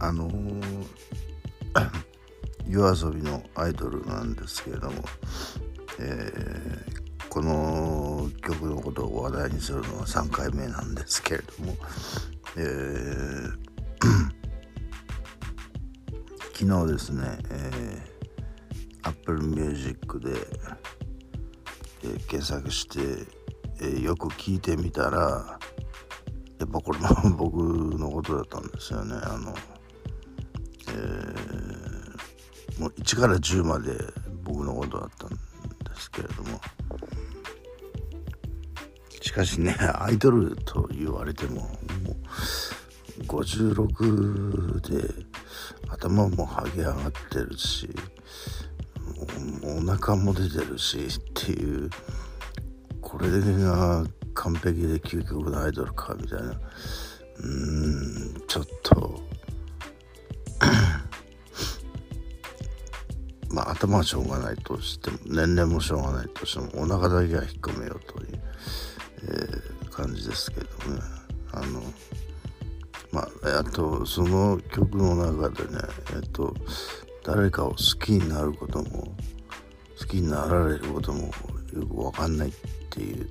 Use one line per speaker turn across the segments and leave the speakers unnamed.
あのー、夜遊びのアイドルなんですけれども、えー、この曲のことを話題にするのは3回目なんですけれども、えー、昨日ですね、えー、Apple Music で、えー、検索して、えー、よく聞いてみたらやっぱこれも僕のことだったんですよね。あの、え、もう1から10まで僕のことだったんですけれども。しかしねアイドルと言われてももう56で頭も剥げ上がってるしお腹も出てるしっていうこれが完璧で究極のアイドルかみたいな。うーんちょっと頭はしょうがないとしても年齢もしょうがないとしてもお腹だけは引っ込めようという、えー、感じですけどね。あのまああとその曲の中でねえっと誰かを好きになることも好きになられることもよく分かんないっていう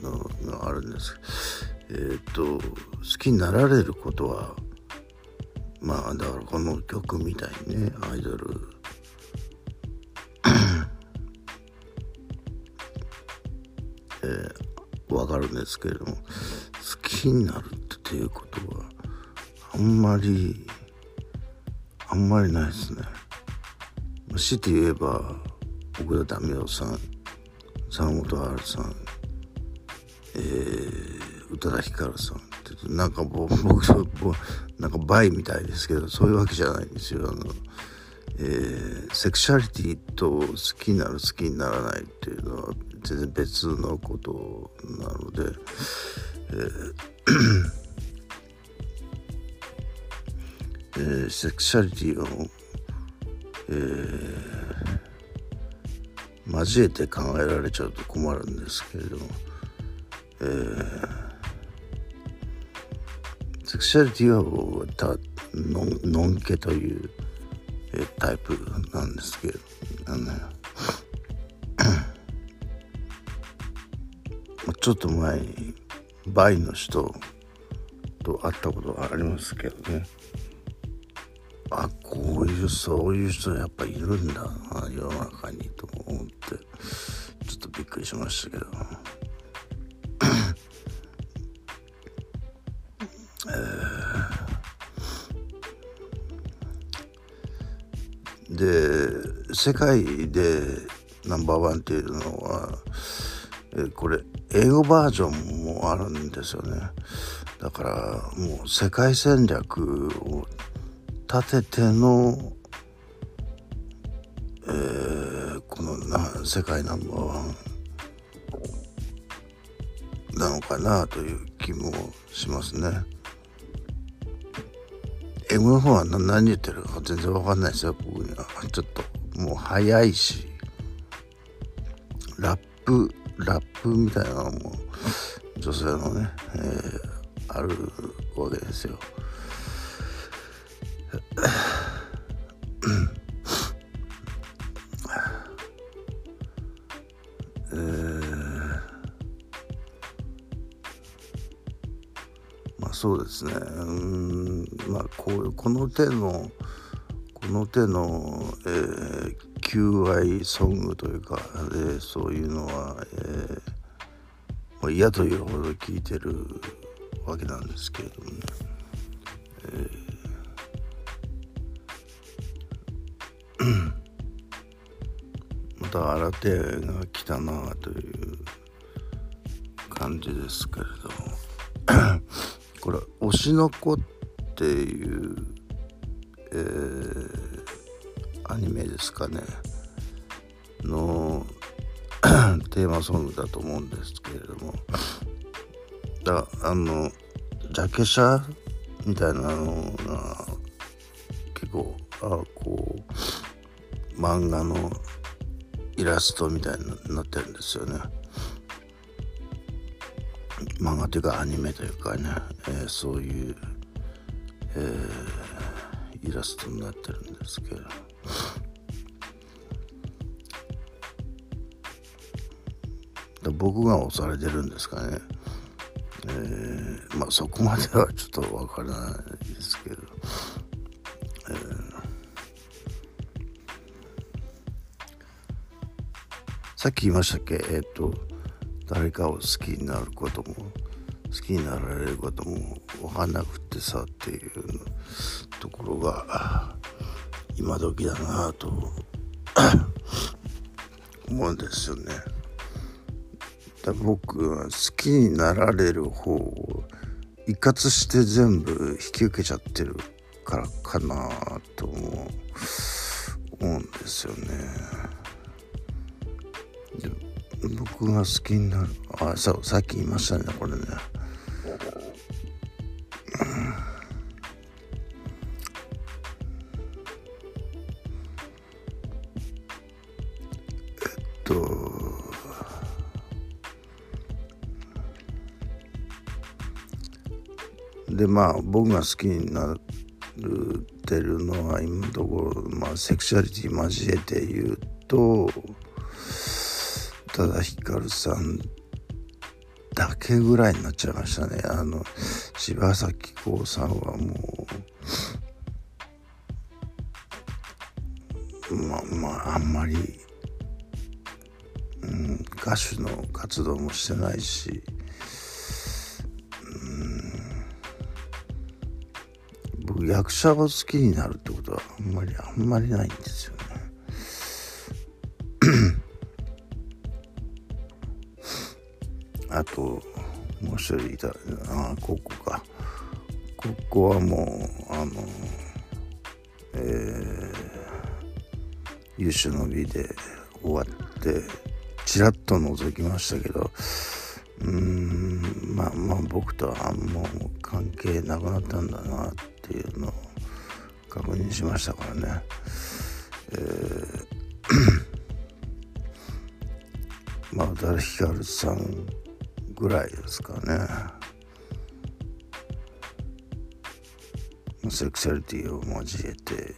のがあるんです。え、っと好きになられることはまあだからこの曲みたいにねアイドルかるんですけれども好きになるっていうことはあんまりあんまりないですね。強いて言えば奥田民生さん坂本春さんえー、宇多田ヒカルさんってなんか僕なんかバイみたいですけどそういうわけじゃないんですよあの、えー、セクシャリティと好きになる好きにならないっていうのは全然別のことなので、えーえー、セクシャリティを、えー、交えて考えられちゃうと困るんですけれどもえー、セクシャリティは僕はたののんけという、えー、タイプなんですけどあの、ちょっと前にバイの人と会ったことがありますけどね。あこういうそういう人やっぱいるんだな世の中にと思って。ちょっとびっくりしましたけど。え。で世界でナンバーワンっていうのはえこれ。英語バージョンもあるんですよね。だからもう世界戦略を立てての、えー、このな世界ナンバーワンなのかなという気もしますね。英語の方は何言ってるか全然わかんないですよ。僕には。ちょっともう早いしラップラップみたいなのも女性のね、えー、あるわけですよ。えー、まあそうですね。うんまあこうこの手のこの手の、えー、求愛ソングというか、えー、そういうのは、えーまあ、嫌というほど聞いてるわけなんですけれどもね。えー、また新手が来たなという感じですけれどもこれ「推しの子」っていう、えー、アニメですかね。の テーマソングだと思うんですけれども。だあのジャケ写みたいなのが結構あこう漫画のイラストみたいになってるんですよね。漫画というかアニメというかね、えー、そういう、えー、イラストになってるんですけれど僕が押されてるんですかね。えー、まあそこまではちょっとわからないですけど、えー、さっき言いましたっけ？えっ、ー、と誰かを好きになることも好きになられることも分かんなくてさっていうところが今時だなと 思うんですよね。だ僕は好きになられる方を一括して全部引き受けちゃってるからかなと思うんですよね。で僕が好きになるあそうさっき言いましたねこれね。でまあ僕が好きになるてるのは今のところ、まあ、セクシュアリティ交えて言うとただひかるさんだけぐらいになっちゃいましたね。あの柴咲コウさんはもうままああんまり、うん、歌手の活動もしてないし役者を好きになるってことはあんまりあんまりないんですよね。あともう一人いたあここかここはもうあのえー、優秀の美で終わってちらっと覗きましたけどうんまあまあ僕とはもう関係なくなったんだなってていうのを確認しましたからね。えーまあ宇多田ヒカルさんぐらいですかね。セクシャリティを交えて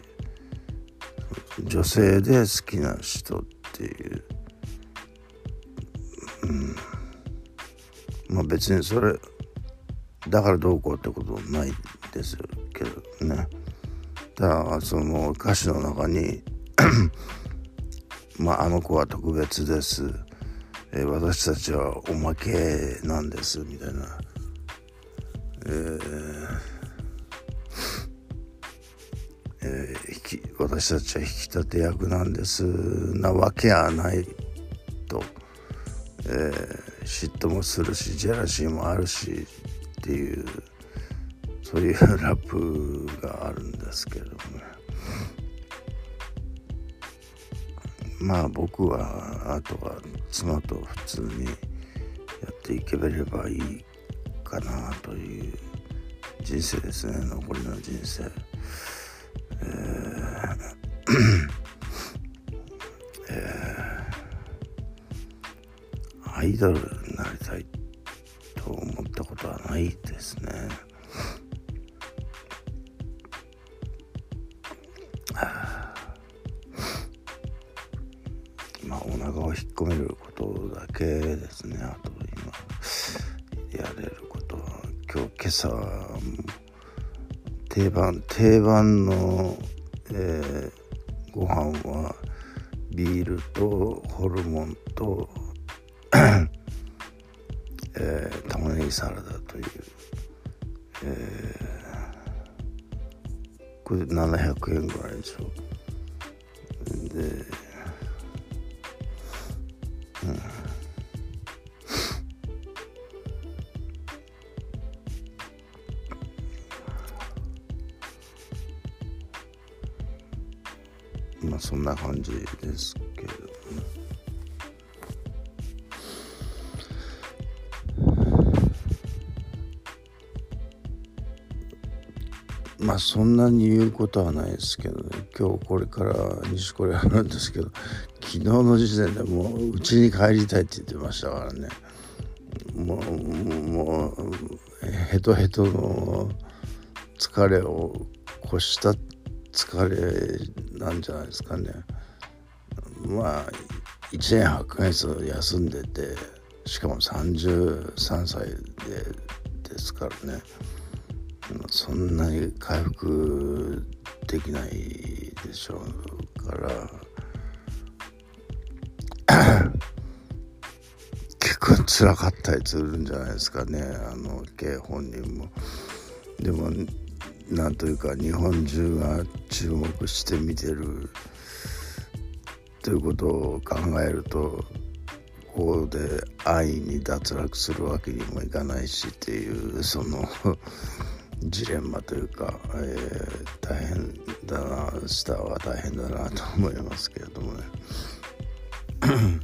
女性で好きな人っていう、うん、まあ別にそれだからどうこうってことないですよけどね。だからその歌詞の中に まああの子は特別です。えー、私たちはおまけなんですみたいな、えーえー、私たちは引き立て役なんです。なわけはないと、えー、嫉妬もするしジェラシーもあるしっていう。そういうラップがあるんですけどもね。まあ僕はあとは妻と普通にやっていければいいかなという人生ですね。残りの人生。えー。えー、アイドルになりたいと思ったことはないで今日今朝定番定番の、えー、ご飯はビールとホルモンと えー、玉ねぎサラダという、えー、これ700円ぐらいでしょ。でそんな感じですけど、まあそんなに言うことはないですけどね。今日これから西これあるんですけど昨日の時点でもう家に帰りたいって言ってましたからね。もうもうヘトヘトの疲れを越したって疲れなんじゃないですかね。まあ1年8ヶ月休んでてしかも33歳でですからね。そんなに回復できないでしょうから。結構辛かったりするんじゃないですかね。あの系本人も。でもなんというか日本中が注目して見てるということを考えるとここで安易に脱落するわけにもいかないしっていうその ジレンマというか、えー、大変だなスターは大変だなと思いますけれどもね。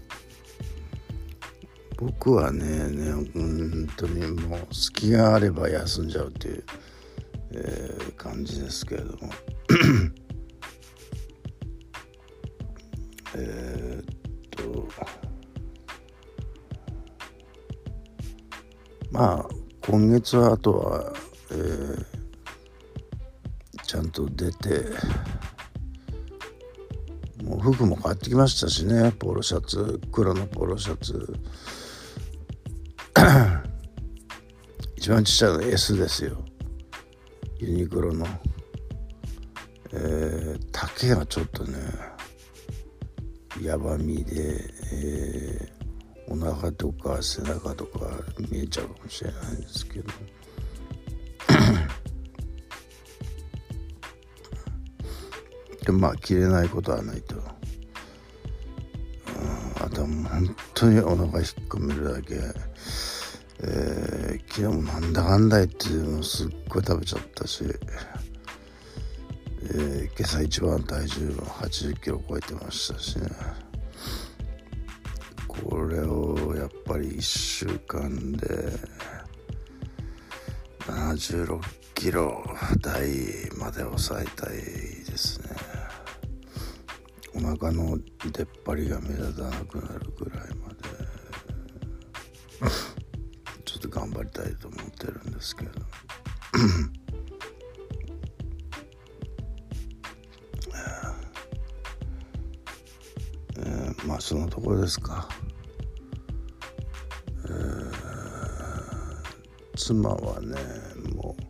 僕はねね本当にもう隙があれば休んじゃうっていう、えー、感じですけれども。えっとまあ今月はあとは、えー、ちゃんと出てもう服も買ってきましたしねポロシャツ黒のポロシャツ。一番ちっちゃいの S ですよ。ユニクロの。えー、丈がちょっとねやばみで、えー、お腹とか背中とか見えちゃうかもしれないんですけど。でまあ着れないことはないと。うんあとはも本当にお腹引っ込めるだけ、えー、昨日もなんだかんだ言ってもすっごい食べちゃったし、えー、今朝一番体重も80キロ超えてましたしね。これをやっぱり1週間で76キロ台まで抑えたいですね。お腹の出っ張りが目立たなくなるぐらいですけどまあそのところですか、えー、妻はねもう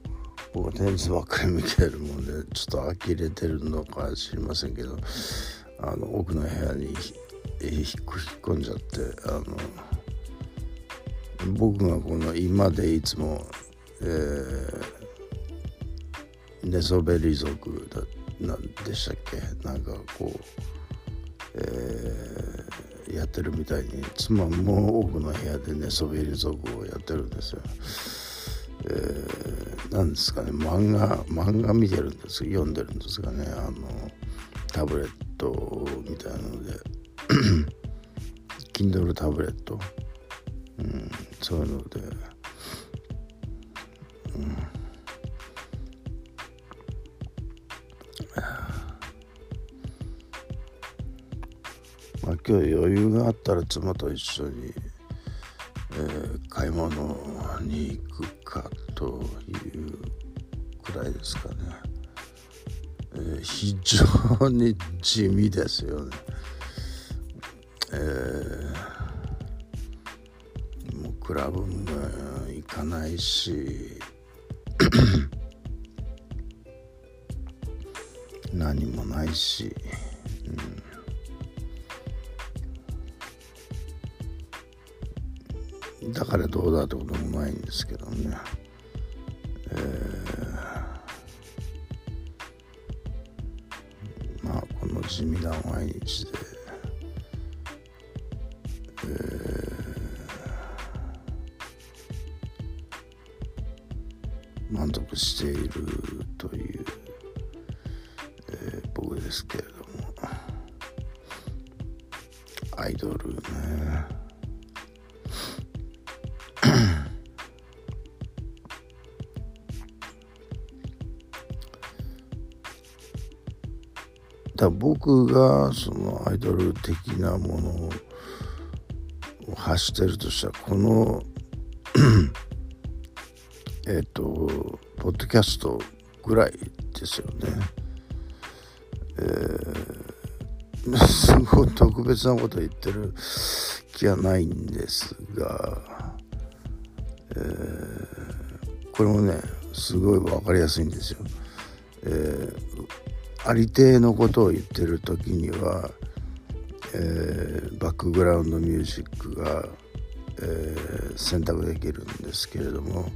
僕はテニスばっかり見てるもんでちょっと呆れてるのか知りませんけどあの奥の部屋に引っ込んじゃってあの僕がこの今でいつも、えー、寝そべり族だなんでしたっけ？なんかこうえー、やってるみたいに妻も奥の部屋でねそべり族をやってるんですよ。えー、なんですかね？漫画漫画見てるんです読んでるんですがね？あのタブレットみたいなので。Kindle タブレット、うん、そういうので、まあ、今日余裕があったら妻と一緒に、えー、買い物に行くかというくらいですかね、えー、非常に地味ですよね、えー、もうクラブも行かないし何もないし、うん。だからどうだってこともないんですけどね、えー、まあこの地味な毎日で、ですけれどもアイドルねだ僕がそのアイドル的なものを発してるとしたらこの えっとポッドキャストぐらいですよね。すごい特別なこと言ってる気はないんですが、えー、これもねすごい分かりやすいんですよ。えー、ありていのことを言ってる時には、えー、バックグラウンドミュージックが、え、選択できるんですけれども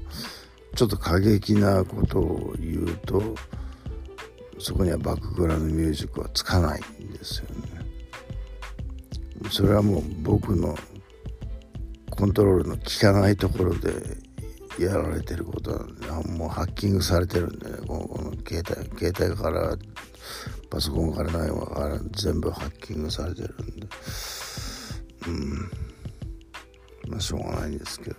ちょっと過激なことを言うとそこにはバックグラウンドミュージックはつかないんですよね。それはもう僕のコントロールの効かないところでやられてることなんでもうハッキングされてるんでね。このこの携帯携帯からパソコンからないから全部ハッキングされてるんで。うん。まあしょうがないんですけど。